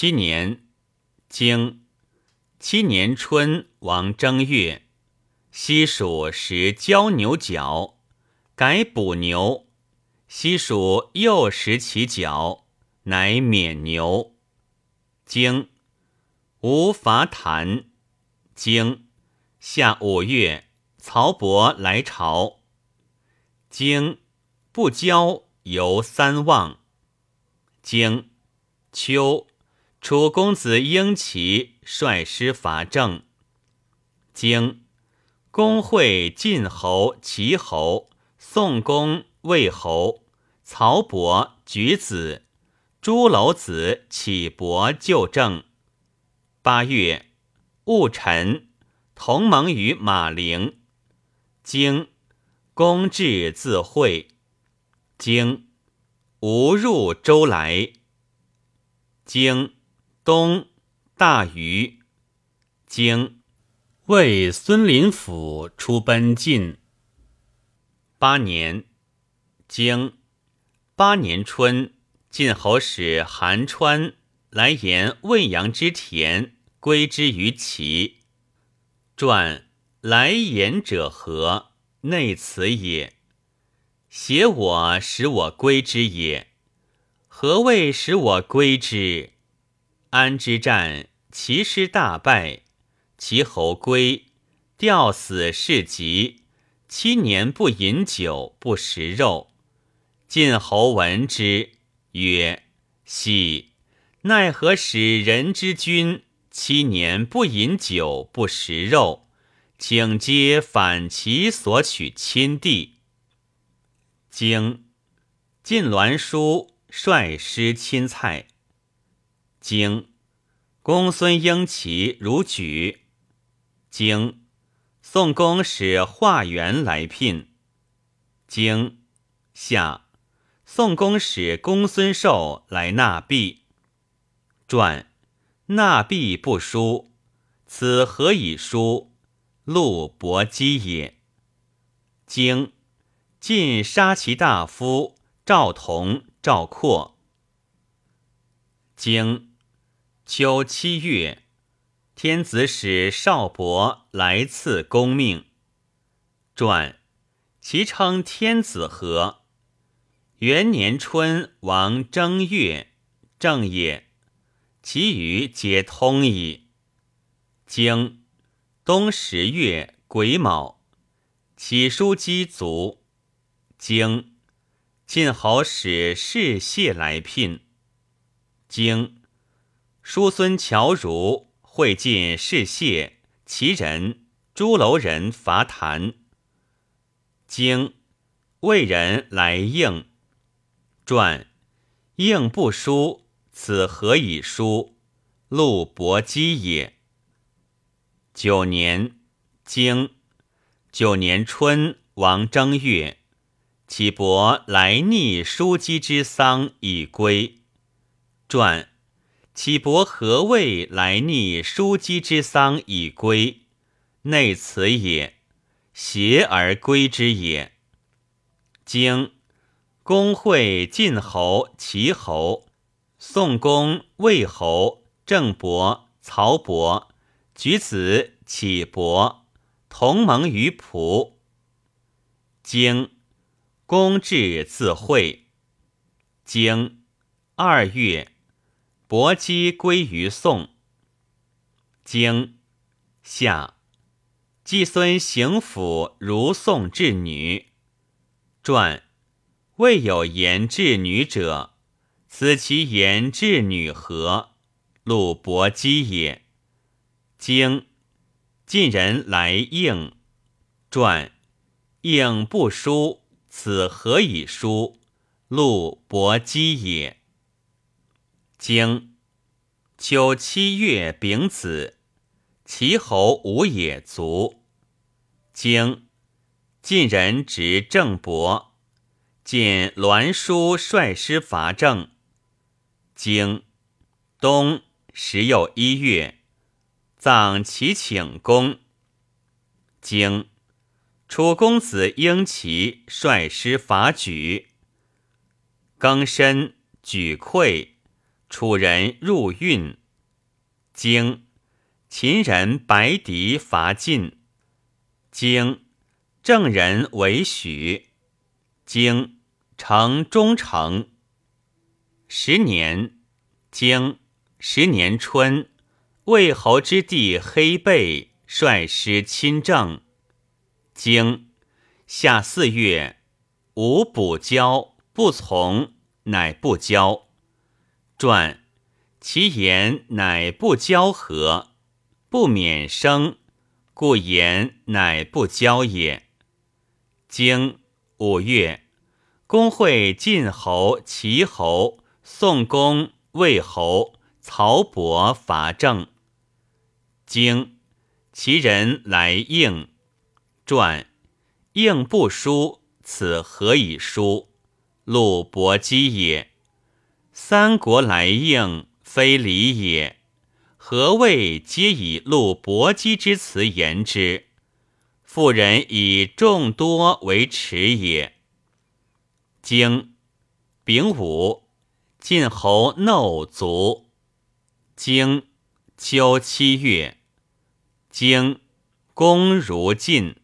七年，经七年春，王正月，西蜀食交牛角，改补牛。西蜀又食其角，乃免牛。经无伐谭。经夏五月，曹伯来朝。经不交，由三望。经秋。楚公子婴齐率师伐郑。经公会晋侯、齐侯、宋公、魏侯、曹伯、举子、朱楼子启伯就郑。八月，戊辰，同盟于马陵。经公至自会。经吾入周来。经。东大禹，经为孙林甫出奔晋。八年，经八年春，晋侯使韩川来言未阳之田，归之于齐。传来言者何？内此也。挟我使我归之也。何谓使我归之？安之战，其师大败，其侯归，吊死事急，七年不饮酒，不食肉。晋侯闻之，曰：“喜，奈何使人之君七年不饮酒，不食肉，请皆反其所取亲弟。”经晋栾书率师亲蔡。经公孙婴齐如举。经宋公使化元来聘。经夏宋公使公孙寿来纳币。传纳币不书，此何以书？陆伯姬也。经晋杀其大夫赵同、赵括。经。秋七月，天子使少伯来赐公命。传，其称天子和。元年春，王正月，正也。其余皆通矣。经冬十月癸卯，起书姬卒。经晋侯使士谢来聘。经。叔孙侨如会晋士谢其人朱楼人伐谭。经魏人来应。传应不书，此何以书？陆伯姬也。九年，经九年春，王正月，启伯来逆叔姬之丧以归。传。岂伯何谓来逆叔姬之丧以归？内此也，邪而归之也。经公会晋侯、齐侯、宋公、魏侯、郑伯、曹伯、举子、启伯同盟于蒲。经公至自会。经二月。伯姬归于宋。经夏，季孙行府如宋至女。传未有言至女者，此其言至女何？陆伯姬也。经晋人来应。传应不书，此何以书？陆伯姬也。经秋七月丙子，齐侯吴也卒。经晋人执郑伯，晋栾书率师伐郑。经冬十又一月，葬齐顷公。经楚公子婴齐率师伐莒。庚申，莒溃。楚人入运。经，秦人白狄伐晋。经，郑人为许。经，成忠诚。十年，经，十年春，魏侯之弟黑背率师亲政。经，夏四月，吾补交不从，乃不交。传。其言乃不交合，不免生，故言乃不交也。经五月，公会晋侯、齐侯、宋公、魏侯、曹伯伐郑。经其人来应，传应不书，此何以书？陆伯姬也。三国来应。非礼也，何谓皆以录伯姬之辞言之？妇人以众多为耻也。经丙午，晋侯耨卒。经秋七月，经公如晋。